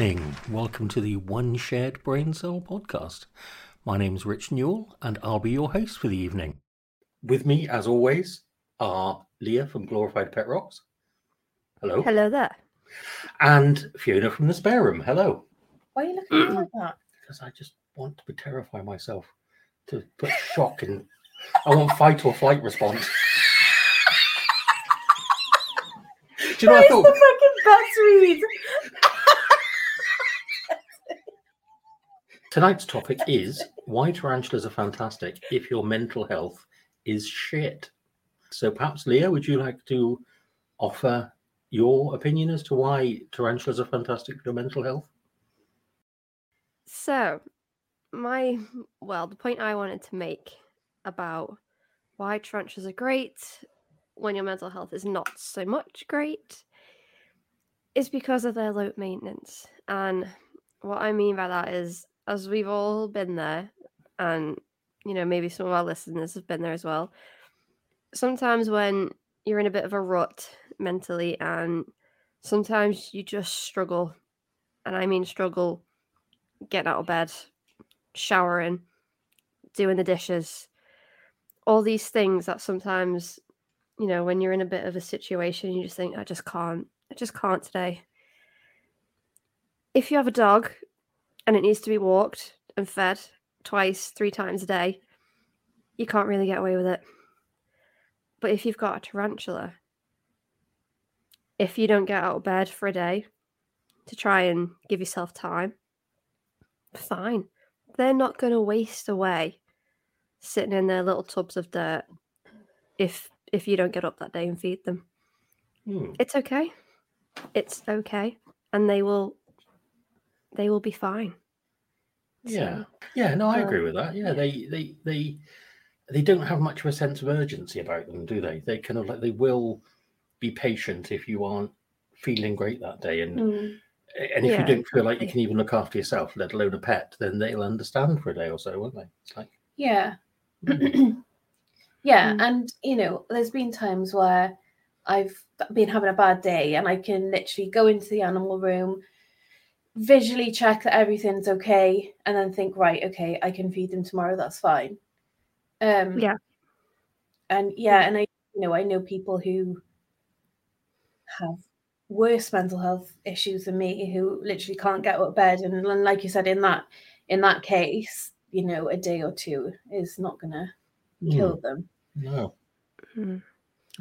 Good evening. Welcome to the One Shared Brain Cell podcast. My name's Rich Newell, and I'll be your host for the evening. With me, as always, are Leah from Glorified Pet Rocks. Hello. Hello there. And Fiona from the Spare Room. Hello. Why are you looking at me like that? Because I just want to terrify myself, to put shock in. I want fight or flight response. Do you know, I thought the freaking best read? Tonight's topic is why tarantulas are fantastic if your mental health is shit. So perhaps, Leah, would you like to offer your opinion as to why tarantulas are fantastic for your mental health? So, my well, the point I wanted to make about why tarantulas are great when your mental health is not so much great is because of their low maintenance. And what I mean by that is, as we've all been there, and you know, maybe some of our listeners have been there as well. Sometimes when you're in a bit of a rut mentally, and sometimes you just struggle, and I mean struggle getting out of bed, showering, doing the dishes, all these things that sometimes, you know, when you're in a bit of a situation, you just think, I just can't, I just can't today. If you have a dog and it needs to be walked and fed twice, three times a day, you can't really get away with it. But if you've got a tarantula, if you don't get out of bed for a day to try and give yourself time, fine. They're not going to waste away sitting in their little tubs of dirt if if you don't get up that day and feed them. Hmm. It's okay. It's okay, and they will they will be fine. Yeah, yeah, no, I agree um, with that. Yeah, they, they, they, they don't have much of a sense of urgency about them, do they? They kind of like they will be patient if you aren't feeling great that day, and Mm. and if Yeah, you don't feel like you can even look after yourself, let alone a pet, then they'll understand for a day or so, won't they? It's like, Yeah. mm, yeah. Mm. And, you know, there's been times where I've been having a bad day and I can literally go into the animal room, visually check that everything's okay, and then think, right, okay, I can feed them tomorrow. That's fine. Um, Yeah. And yeah, and I, you know, I know people who have worse mental health issues than me who literally can't get out of bed and then, like you said in that in that case you know a day or two is not gonna kill mm, them no, mm.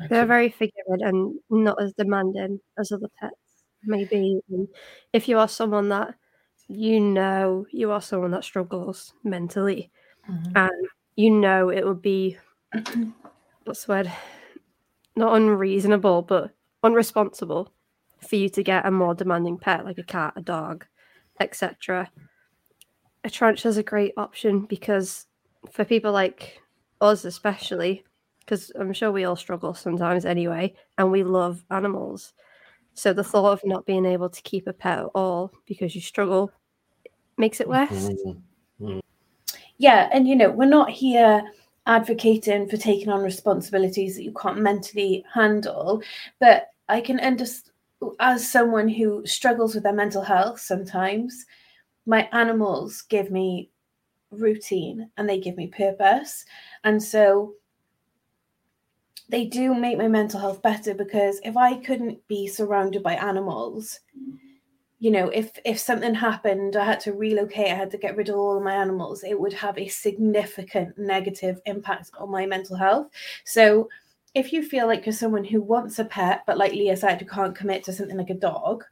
They're very forgiving and not as demanding as other pets. Maybe um, if you are someone that you know you are someone that struggles mentally, mm-hmm. and you know it would be what's the word? Not unreasonable, but unresponsible for you to get a more demanding pet like a cat, a dog, etc. A tarantula is a great option because for people like us, especially, because I'm sure we all struggle sometimes anyway, and we love animals. So the thought of not being able to keep a pet at all because you struggle makes it worse. Mm, yeah and you know we're not here advocating for taking on responsibilities that you can't mentally handle but i can understand as someone who struggles with their mental health sometimes my animals give me routine and they give me purpose. And so they do make my mental health better because if i couldn't be surrounded by animals you know if if something happened i had to relocate i had to get rid of all my animals it would have a significant negative impact on my mental health. So if you feel like you're someone who wants a pet but like leah said you can't commit to something like a dog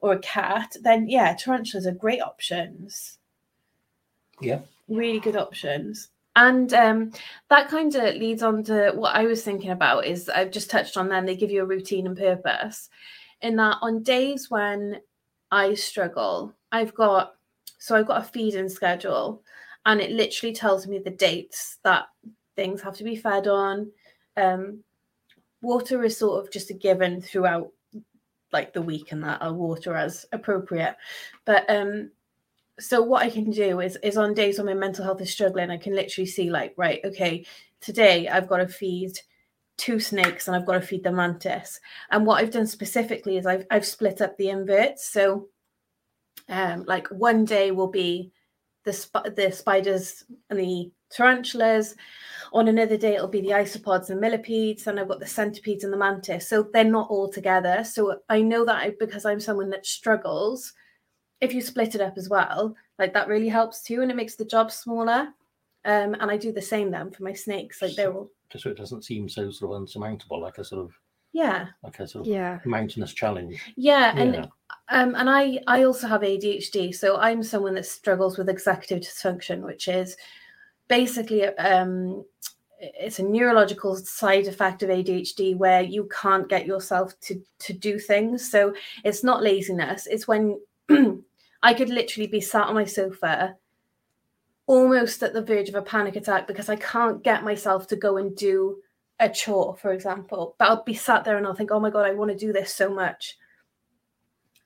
or a cat then yeah tarantulas are great options. Yeah, really good options and um, that kind of leads on to what i was thinking about is i've just touched on then they give you a routine and purpose. In that on days when i struggle i've got so i've got a feeding schedule and it literally tells me the dates that things have to be fed on. Um, water is sort of just a given throughout like the week and that i'll water as appropriate. But um so what I can do is is on days when my mental health is struggling, I can literally see like, right, okay, today I've got to feed two snakes and I've got to feed the mantis. And what I've done specifically is I've I've split up the inverts. So Um, like one day will be the sp- the spiders and the tarantulas. On another day, it'll be the isopods and millipedes, and I've got the centipedes and the mantis. So they're not all together. So I know that I, because I'm someone that struggles, if you split it up as well, like that really helps too, and it makes the job smaller. Um, and I do the same then for my snakes. Like they're all Just so it doesn't seem so sort of unsurmountable, like a sort of yeah, like a sort of Yeah. mountainous challenge. yeah, and. Um, and I, I also have ADHD, so I'm someone that struggles with executive dysfunction, which is basically um, it's a neurological side effect of ADHD where you can't get yourself to to do things. So it's not laziness; it's when I could literally be sat on my sofa, almost at the verge of a panic attack because I can't get myself to go and do a chore, for example. But I'll be sat there and I'll think, "Oh my god, I want to do this so much."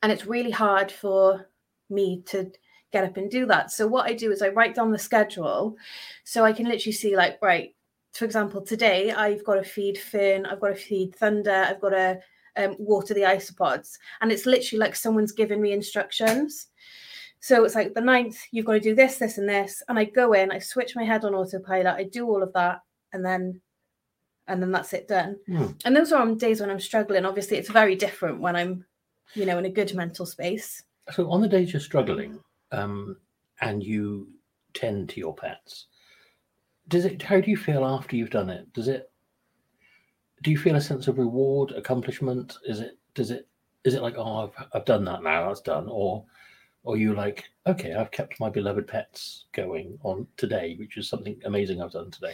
and it's really hard for me to get up and do that. So what I do is I write down the schedule so I can literally see like right, for example, today I've got to feed Fern, I've got to feed Thunder, I've got to um, water the isopods, and it's literally like someone's giving me instructions. So it's like the ninth, you've got to do this, this, and this, and I go in, I switch my head on autopilot, I do all of that, and then, and then that's it done. Hmm. And those are on days when I'm struggling. Obviously, it's very different when I'm, you know, in a good mental space. So on the days you're struggling, um, and you tend to your pets, does it? How do you feel after you've done it? Does it? Do you feel a sense of reward, accomplishment? Is it? Does it? Is it like, oh, I've, I've done that now, that's done, or, or you like, okay, I've kept my beloved pets going on today, which is something amazing I've done today.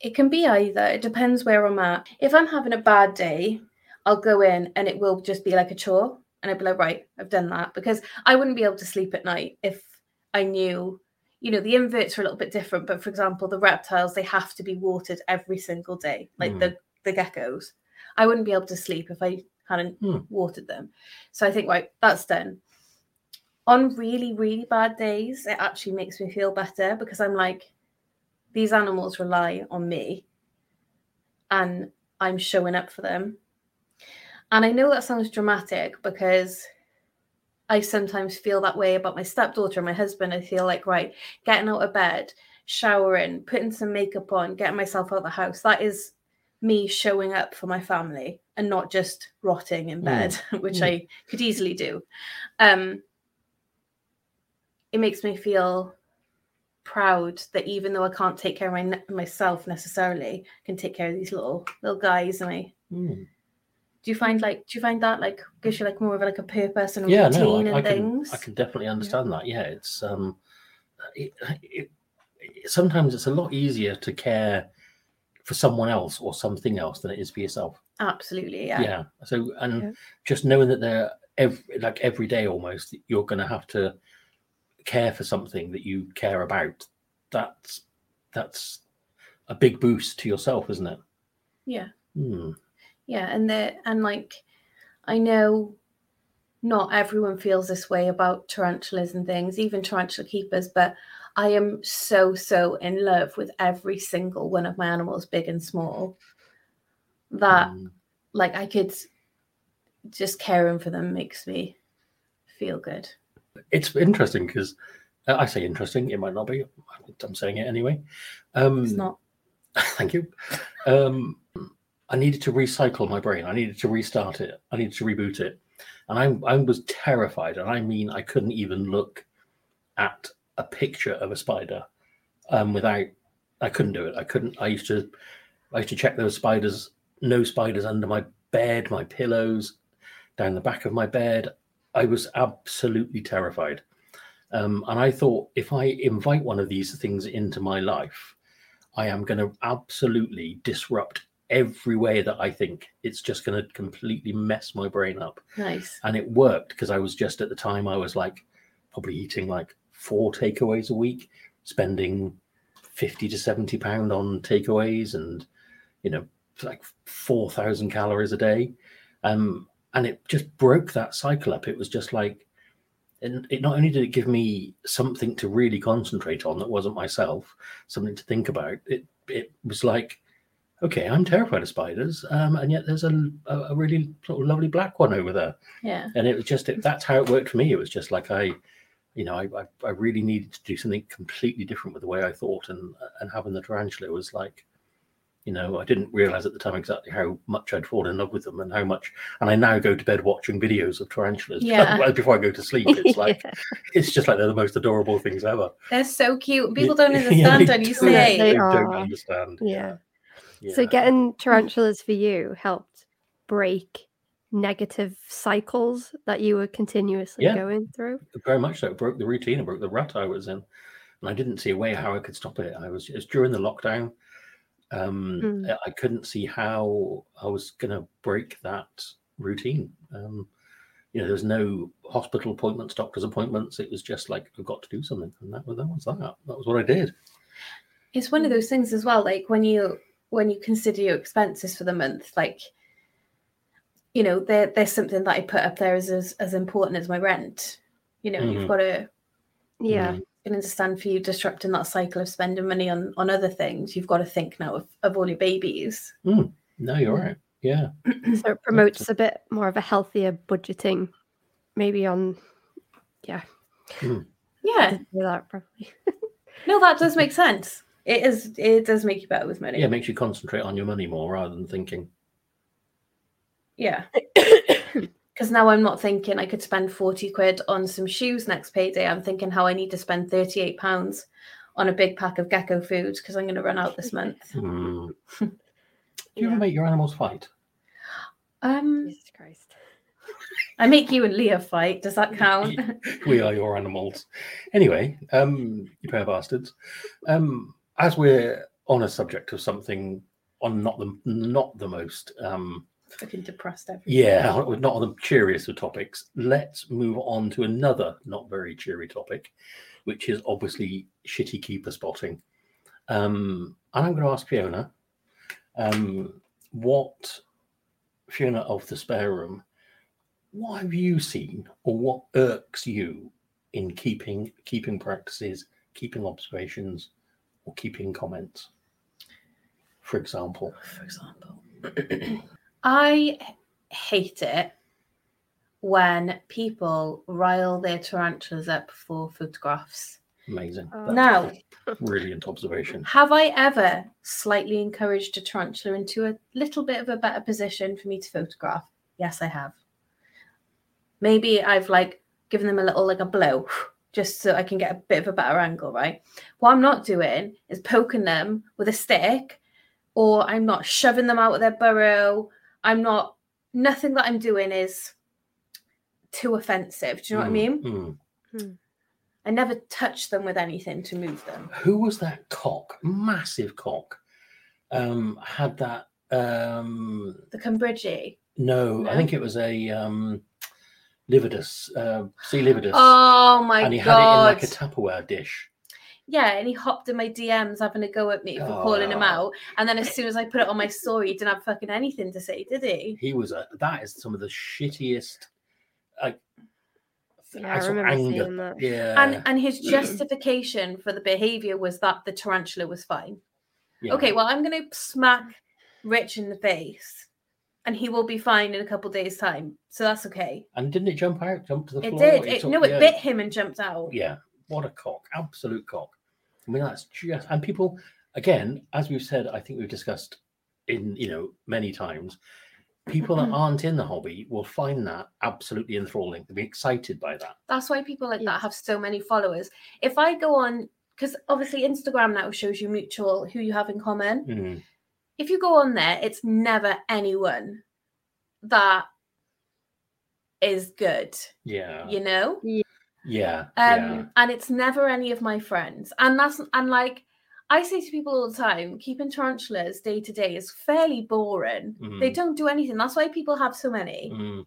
It can be either. It depends where I'm at. If I'm having a bad day, I'll go in and it will just be like a chore. And I'd be like, right, I've done that. Because I wouldn't be able to sleep at night if I knew, you know, the inverts are a little bit different. But for example, the reptiles, they have to be watered every single day, like Hmm. the, the geckos. I wouldn't be able to sleep if I hadn't Hmm. watered them. So I think, right, that's done. On really, really bad days, it actually makes me feel better because I'm like, these animals rely on me and I'm showing up for them. And I know that sounds dramatic because I sometimes feel that way about my stepdaughter and my husband. I feel like, right, getting out of bed, showering, putting some makeup on, getting myself out of the house, that is me showing up for my family and not just rotting in Mm. bed, which Mm. I could easily do. Um, it makes me feel proud that even though I can't take care of my, myself necessarily, I can take care of these little little guys. And I Hmm. do you find like do you find that like gives you like more of like a purpose and a yeah, routine no, I, and I can, things? I can definitely understand that. Yeah, it's um, it, it, it- sometimes it's a lot easier to care for someone else or something else than it is for yourself. Absolutely, Yeah. yeah. So, and Yeah. just knowing that they're every, like every day almost, you're going to have to care for something that you care about. That's that's a big boost to yourself, isn't it? Yeah. Hmm. Yeah, and the and like I know not everyone feels this way about tarantulas and things, even tarantula keepers, but I am so so in love with every single one of my animals, big and small. That Hmm. like I could just caring for them makes me feel good. It's interesting because uh, I say interesting. It might not be. I'm saying it anyway. Um, It's not Thank you. Um, I needed to recycle my brain. I needed to restart it. I needed to reboot it, and I I was terrified. And I mean, I couldn't even look at a picture of a spider um, without. I couldn't do it. I couldn't. I used to. I used to check those spiders. No spiders under my bed, my pillows, down the back of my bed. I was absolutely terrified. Um, and I thought, if I invite one of these things into my life, I am going to absolutely disrupt every way that I think. It's just going to completely mess my brain up. nice. And it worked because I was just at the time, I was like probably eating like four takeaways a week, spending 50 to 70 pound on takeaways and, you know, like 4,000 calories a day. Um, and it just broke that cycle up. It was just like, and it not only did it give me something to really concentrate on that wasn't myself, something to think about. It it was like, okay, I'm terrified of spiders, um, and yet there's a, a a really sort of lovely black one over there. Yeah. And it was just it, that's how it worked for me. It was just like I you know, I, I, I really needed to do something completely different with the way I thought, and and having the tarantula was like, you know, I didn't realize at the time exactly how much I'd fallen in love with them and how much. And I now go to bed watching videos of tarantulas Yeah. before I go to sleep. It's like Yeah. it's just like they're the most adorable things ever. They're so cute. People don't yeah, understand they you don't. say. They They don't are. understand. Yeah. Yeah. So getting tarantulas for you helped break negative cycles that you were continuously Yeah. going through. very much so. It broke the routine. It broke the rut I was in, and I didn't see a way how I could stop it. I was it's during the lockdown. Um, Hmm. I- I couldn't see how I was going to break that routine. Um, you know, there was no hospital appointments, doctor's appointments. It was just like I've got to do something, and that was that was that. That was what I did. It's one of those things as well. Like when you when you consider your expenses for the month, like you know, there there's something that I put up there as as, as important as my rent. You know, you've Mhm. got to Yeah. Mm. Can understand for you disrupting that cycle of spending money on on other things. You've got to think now of, of all your babies. No, you're Mm. right. Yeah. So it promotes a bit more of a healthier budgeting, maybe on Yeah, do that properly. no, that does make sense. It is. It does make you better with money. Yeah, it makes you concentrate on your money more rather than thinking. Yeah. Because now I'm not thinking I could spend 40 quid on some shoes next payday. I'm thinking how I need to spend 38 pounds on a big pack of gecko foods because I'm going to run out this month. Hmm. Do you ever Yeah. make your animals fight? Um, Jesus Christ. I make you and Leah fight. Does that count? we are your animals. Anyway, um, you pair of bastards. Um, as we're on a subject of something on not the not the most um Fucking depressed every yeah, not on the cheeriest of topics, let's move on to another not very cheery topic, which is obviously shitty keeper spotting. Um, and I'm going to ask Fiona, um, what Fiona of the spare room, what have you seen or what irks you in keeping keeping practices, keeping observations, or keeping comments? For example, for example. I hate it when people rile their tarantulas up for photographs. amazing. Oh. Now- brilliant observation. Have I ever slightly encouraged a tarantula into a little bit of a better position for me to photograph? Yes, I have. Maybe I've like given them a little like a blow just so I can get a bit of a better angle, right? What I'm not doing is poking them with a stick or I'm not shoving them out of their burrow. I'm not, nothing that I'm doing is too offensive. Do you know what I mean? Mm, mm. I never touch them with anything to move them. Who was that cock? Massive cock. Um, had that. Um, The Cambridgei. no, I think it was a um, lividus, uh, C. lividus, Oh my god. and he god! had it in like a Tupperware dish. Yeah, and he hopped in my DMs having a go at me for calling him Oh. out. And then as soon as I put it on my story, he didn't have fucking anything to say, did he? He was a. That is some of the shittiest. Like, Yeah, I acts remember anger. seeing that. Yeah. And and his justification for the behavior was that the tarantula was fine. yeah. Okay, well I'm gonna smack Rich in the face, and he will be fine in a couple days' time. So that's okay. And didn't it jump out? Jump to the It floor? did. It, took- no, it yeah. bit him and jumped out. Yeah, what a cock, absolute cock. I mean, that's just and people again, as we've said, I think we've discussed in you know many times. People that aren't in the hobby will find that absolutely enthralling. They'll be excited by that. That's why people like that have so many followers. If I go on, because obviously Instagram now shows you mutual who you have in common. Mm, If you go on there, it's never anyone that is good, yeah, you know? yeah, Um, yeah. and it's never any of my friends. And that's and like I say to people all the time, keeping tarantulas day to day is fairly boring. They Mhm. don't do anything. That's why people have so many. Mm,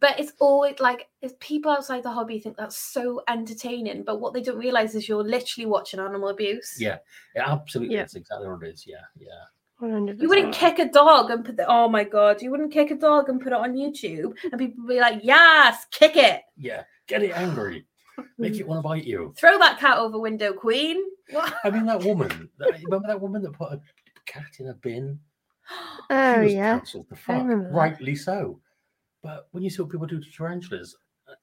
But it's always like it's people outside the hobby think that's so entertaining. But what they don't realize is you're literally watching animal abuse. yeah, it absolutely. Yeah. That's exactly what it is. Yeah, yeah. 100%. You wouldn't kick a dog and put the oh my god, you wouldn't kick a dog and put it on YouTube and people would be like, Yes, kick it. Yeah, get it angry, make it want to bite you. Throw that cat over window, Queen. What? I mean, that woman. That, remember that woman that put a cat in a bin? Oh, she was yeah. cancelled the fuck, remember rightly so. But when you see what people do to tarantulas,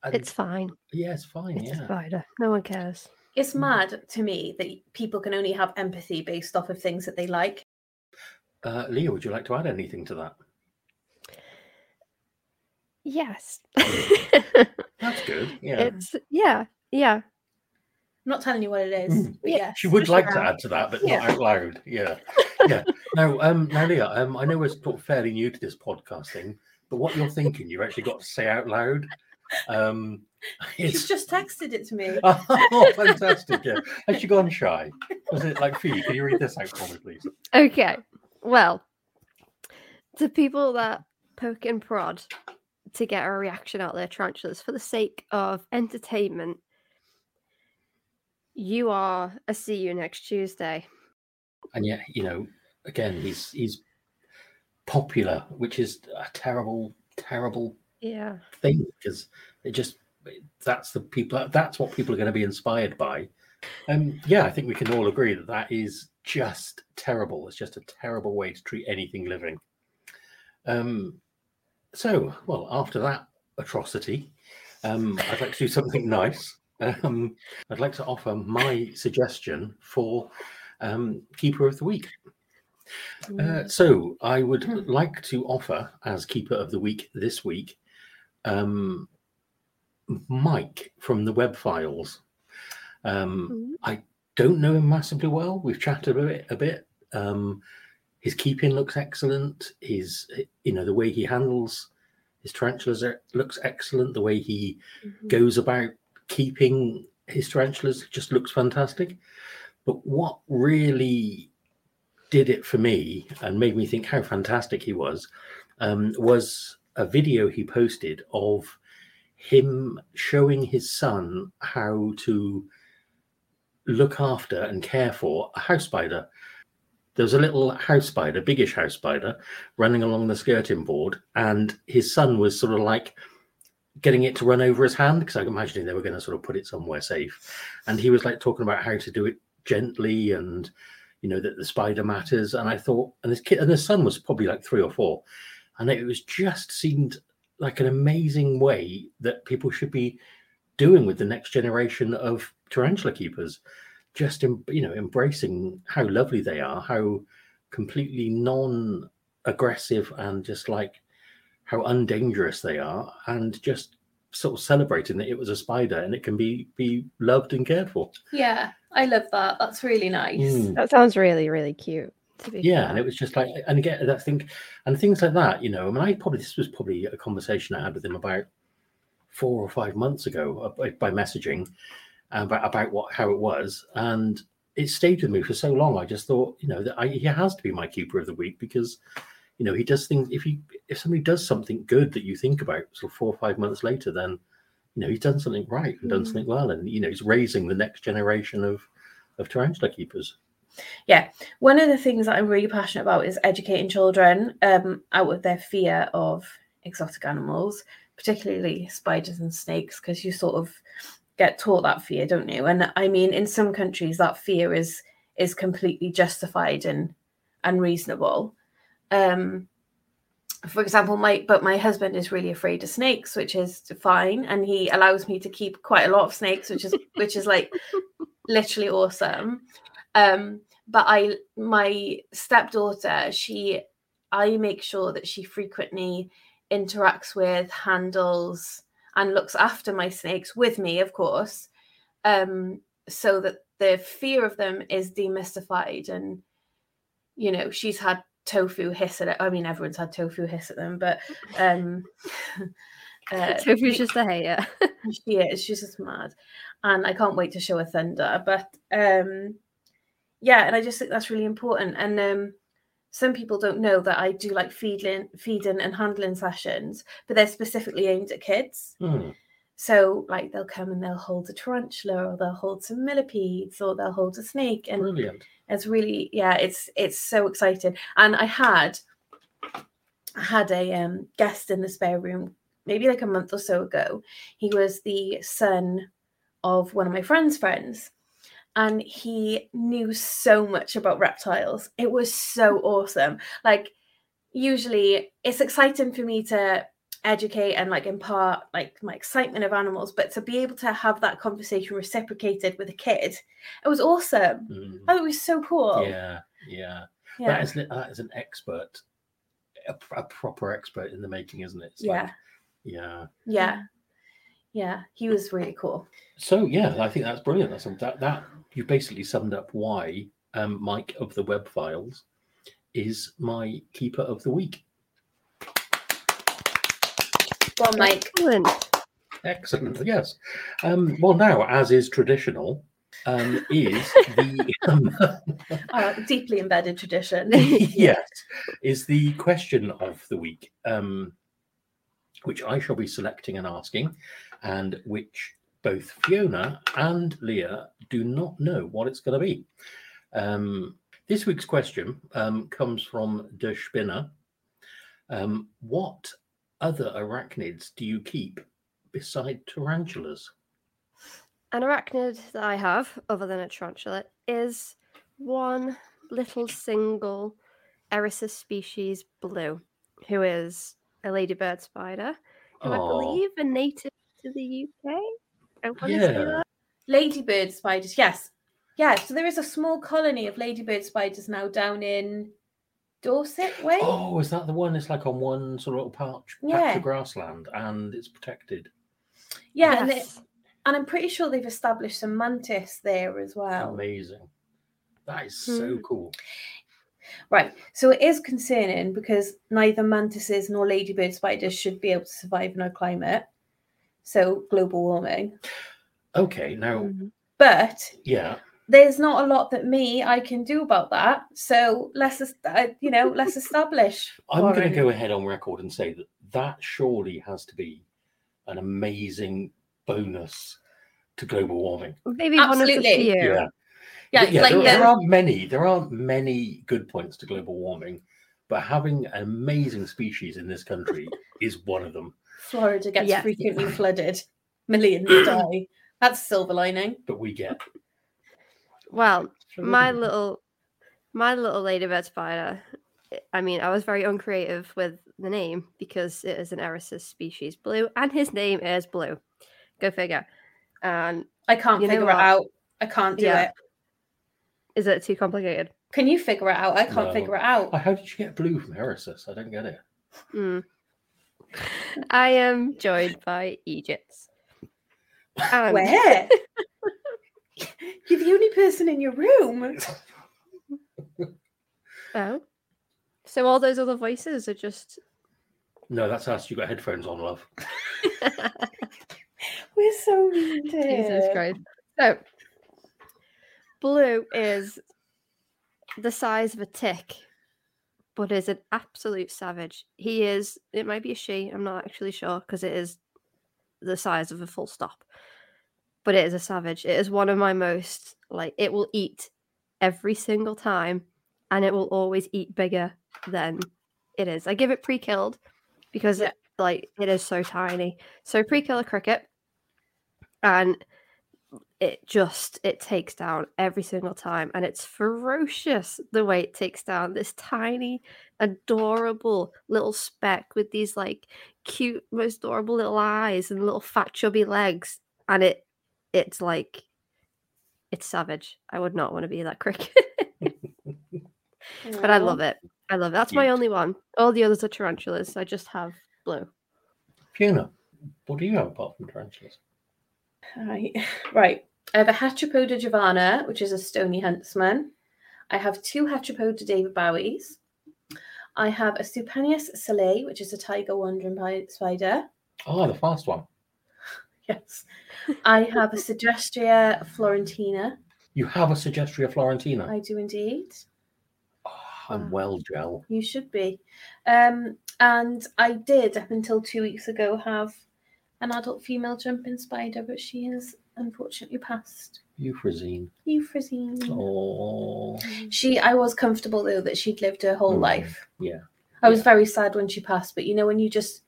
and It's fine. yeah, it's fine. It's a spider. No one cares. It's Mm. mad to me that people can only have empathy based off of things that they like. Uh, Leah, would you like to add anything to that? Yes. That's good. Yeah. It's yeah, yeah. I'm not telling you what it is. Mm. but Yeah, yes, She would like sure. to add to that, but Yeah. not out loud. Yeah. Yeah. Now, um, now, Leah, um, I know we're sort of fairly new to this podcasting, but what you're thinking, you've actually got to say out loud. Um, She's it's just texted it to me. oh, fantastic! Yeah, has she gone shy? Was it like for you? Can you read this out for me, please? Okay. Well, to people that poke and prod to get a reaction out of their tarantulas for the sake of entertainment, you are a see you next Tuesday. And yet, you know, again, he's he's popular, which is a terrible, terrible Yeah. thing because it just that's the people that's what people are going to be inspired by um yeah i think we can all agree that that is just terrible it's just a terrible way to treat anything living um so well after that atrocity um i'd like to do something nice um i'd like to offer my suggestion for um keeper of the week uh, so I would Hmm. like to offer as keeper of the week this week, um, Mike from the Web Files. Um, Mhm. don't know him massively well. We've chatted a bit. A bit. His keeping looks excellent. His, you know, the way he handles his tarantulas looks excellent. The way he Mhm. goes about keeping his tarantulas just looks fantastic. But what really did it for me and made me think how fantastic he was um, was a video he posted of him showing his son how to look after and care for a house spider. There was a little house spider, biggish house spider, running along the skirting board, and his son was sort of like getting it to run over his hand because I'm imagining they were going to sort of put it somewhere safe. And he was like talking about how to do it gently and you know that the spider matters. And I thought, and this kid and his son was probably like three or four, and it was just seemed like an amazing way that people should be doing with the next generation of tarantula keepers just em- you know embracing how lovely they are how completely non aggressive and just like how undangerous they are and just sort of celebrating that it was a spider and it can be be loved and cared for Yeah, I love that. That's really nice. Mm. That sounds really, really cute. Yeah fair. and it was just like and again i think and things like that you know i mean i probably this was probably a conversation i had with him about four or five months ago uh, by, by messaging about, about what how it was and it stayed with me for so long. I just thought you know that I, he has to be my keeper of the week because you know he does things if he if somebody does something good that you think about sort of four or five months later then you know he's done something right and done Mm. something well and you know he's raising the next generation of of tarantula keepers. Yeah, One of the things that I'm really passionate about is educating children um, out of their fear of exotic animals, particularly spiders and snakes, because you sort of get taught that fear, don't you? And I mean, in some countries, that fear is is completely justified and and reasonable. Um, for example, my but my husband is really afraid of snakes, which is fine, and he allows me to keep quite a lot of snakes, which is which is like literally awesome. Um, but I, my stepdaughter, she, I make sure that she frequently interacts with, handles, and looks after my snakes with me, of course, um, so that the fear of them is demystified. And you know, she's had tofu hiss at it. I mean, everyone's had tofu hiss at them, but um, uh, Tofu's just a hater. she is. She's just mad, and I can't wait to show her Thunder. But um, yeah, and I just think that's really important. And um, some people don't know that I do like feeding, feeding and handling sessions, but they're specifically aimed at kids. Hmm. So like they'll come and they'll hold a tarantula, or they'll hold some millipedes, or they'll hold a snake, and brilliant it's really yeah it's it's so exciting and i had I had a um, guest in the spare room maybe like a month or so ago he was the son of one of my friend's friends and he knew so much about reptiles it was so awesome like usually it's exciting for me to educate and like impart like my excitement of animals, but to be able to have that conversation reciprocated with a kid, it was awesome. Mm. Oh, it was so cool. Yeah, yeah. Yeah. That is that is an expert, a, a proper expert in the making, isn't it? It's yeah. like- yeah. yeah. Yeah. He was really cool. So yeah, I think that's brilliant. That's that that you basically summed up why um, Mike of the Web Files is my keeper of the week. Well, Mike. Excellent. Excellent. Yes. Um, well, now, as is traditional, um, is the um, Uh, deeply embedded tradition. yes is the question of the week, um, which I shall be selecting and asking, and which both Fiona and Leah do not know what it's going to be. Um, this week's question um, comes from Der Spinner. Um, what other arachnids do you keep beside tarantulas? An arachnid that I have, other than a tarantula, is one little single Eresus species blue, who is a ladybird spider, who I Aw. believe a native to the UK. I want to say that. Ladybird spiders, yes. Yeah, so there is a small colony of ladybird spiders now down in Dorset Way. Oh, is that the one? It's like on one sort of little patch, patch Yeah. of grassland, and it's protected. yeah, and, it, and I'm pretty sure they've established some mantis there as well. Amazing. That is so Hmm. cool. Right, so it is concerning because neither mantises nor ladybird spiders should be able to survive in our climate. So global warming. Okay, now, Mhm. But yeah, there's not a lot that me I can do about that. So let's uh, you know let's establish. I'm going to go ahead on record and say that that surely has to be an amazing bonus to global warming. Maybe one of the Absolutely. few. Yeah, Yeah, yeah. like there, there aren't many. There aren't many good points to global warming, but having an amazing species in this country is one of them. Florida gets Yes. frequently flooded, millions die. That's silver lining. But we get Well, my little my little ladybird spider i- i mean i was very uncreative with the name because it is an Eresus species blue and his name is blue go figure and I can't figure it out. I can't do Yeah. it. is it too complicated Can you figure it out? I can't No. figure it out. How did you get blue from Eresus? I don't get it. Mm. I am joined by egypts And- Where? You're the only person in your room. oh so all those other voices are just No, that's us. You got headphones on, love. We're so mean to Jesus. Christ. So, Blue is the size of a tick, but is an absolute savage. He is, it might be a she, I'm not actually sure because it is the size of a full stop, but it is a savage. It is one of my most, like, it will eat every single time and it will always eat bigger than it is. I give it pre killed because Yeah. it, like, it is so tiny. So, pre kill a cricket and it just it takes down every single time and it's ferocious the way it takes down this tiny adorable little speck with these like cute most adorable little eyes and little fat chubby legs and it it's like it's savage. I would not want to be that cricket but i love it. I love it. That's my only one. All the others are tarantulas i just have blue. Fiona, what do you have apart from tarantulas? Right. right. I have a Heteropoda Giovanna, which is a stony huntsman. I have two Heteropoda David Bowies. I have a Cupiennius salei, which is a tiger wandering pi- spider. Oh, the fast one. Yes. I have a Segestria Florentina. You have a Segestria florentina. I do indeed. Oh, I'm well, gel. You should be. Um, and I did, up until two weeks ago, have an adult female jumping spider, but she has unfortunately passed. Euphrazine. Euphrazine. Oh, She, I was comfortable though that she'd lived her whole Mm, life. yeah. I was yeah. very sad when she passed, but you know when you just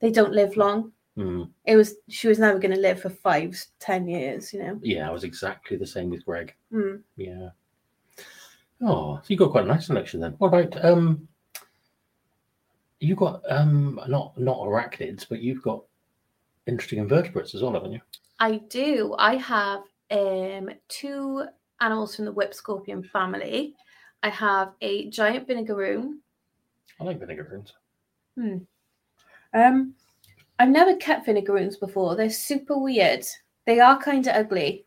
they don't live long. Mm, It was she was never going to live for five, ten years. You know. yeah, I was exactly the same with Greg. Mm. Yeah. Oh, so you got quite a nice selection then. What about um You've got um not not arachnids, but you've got interesting invertebrates as well, haven't you? I do. I have um two animals from the whip scorpion family. I have a giant vinegaroon. I like vinegaroons. Um, I've never kept vinegaroons before. They're super weird. They are kind of ugly.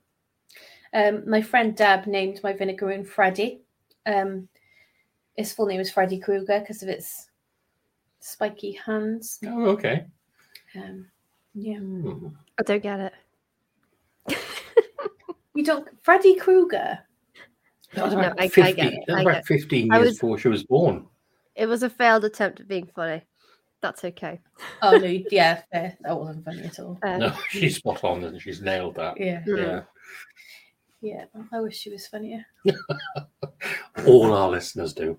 Um, my friend Deb named my vinegaroon Freddy. Um, its full name is Freddy Krueger because of its spiky hands. Oh, okay. Um, yeah, Hmm. I don't get it. you don't Freddy Krueger. That was No, about, I- I 50, get it, that I about get 15 years was- before she was born. It was a failed attempt at being funny. That's okay. Oh no, yeah, fair. that wasn't funny at all. Um, No, she's spot on and she's nailed that. Yeah, Mm. Yeah. yeah. I wish she was funnier. All our listeners do.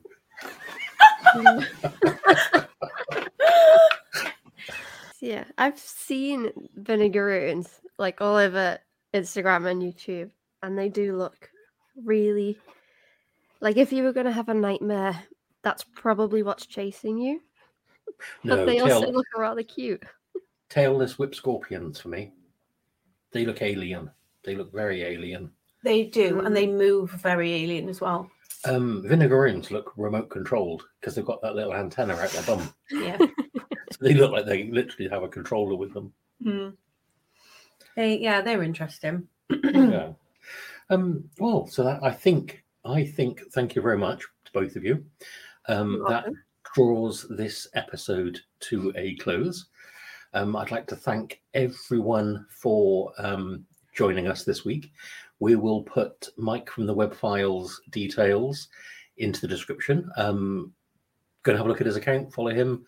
Yeah, I've seen vinegaroons like all over Instagram and YouTube, and they do look really like if you were going to have a nightmare, that's probably what's chasing you. No, but they also look rather cute. tailless whip scorpions for me. They look alien. They look very alien. They do, and they move very alien as well. Um, vinegaroons look remote controlled because they've got that little antenna out their bum. Yeah. They look like they literally have a controller with them. Mm. They, yeah, they're interesting. yeah. Um, well, so that I think I think thank you very much to both of you. Um, that draws this episode to a close. Um, I'd like to thank everyone for um, joining us this week. We will put Mike from the Web Files details into the description. Um, go and have a look at his account, follow him,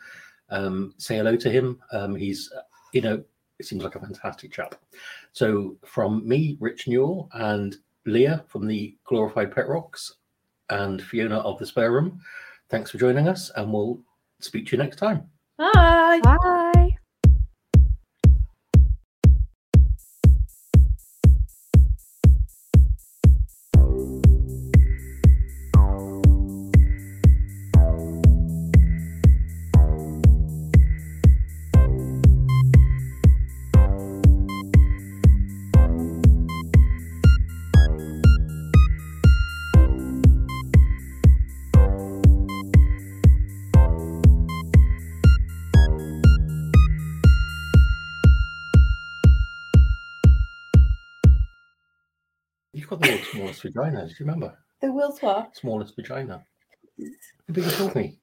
um, say hello to him. Um, he's, uh, you know, it seems like a fantastic chap. So, from me, Rich Newell, and Leah from the Glorified Pet Rocks, and Fiona of the Spare Room, thanks for joining us, and we'll speak to you next time. Bye. Bye. Smallest vagina. Did you remember? The world's what? Smallest vagina. The biggest me.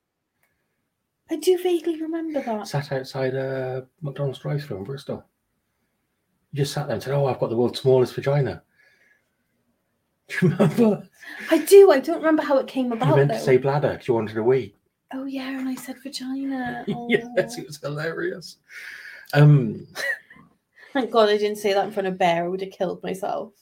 I do vaguely remember that. Sat outside a McDonald's drive-thru in Bristol. You just sat there and said, "Oh, I've got the world's smallest vagina." Do you remember? I do. I don't remember how it came about. You meant to say bladder because you wanted a wee. Oh yeah, and I said vagina. yes, Oh. it was hilarious. Um, Thank God I didn't say that in front of Bear. I would have killed myself.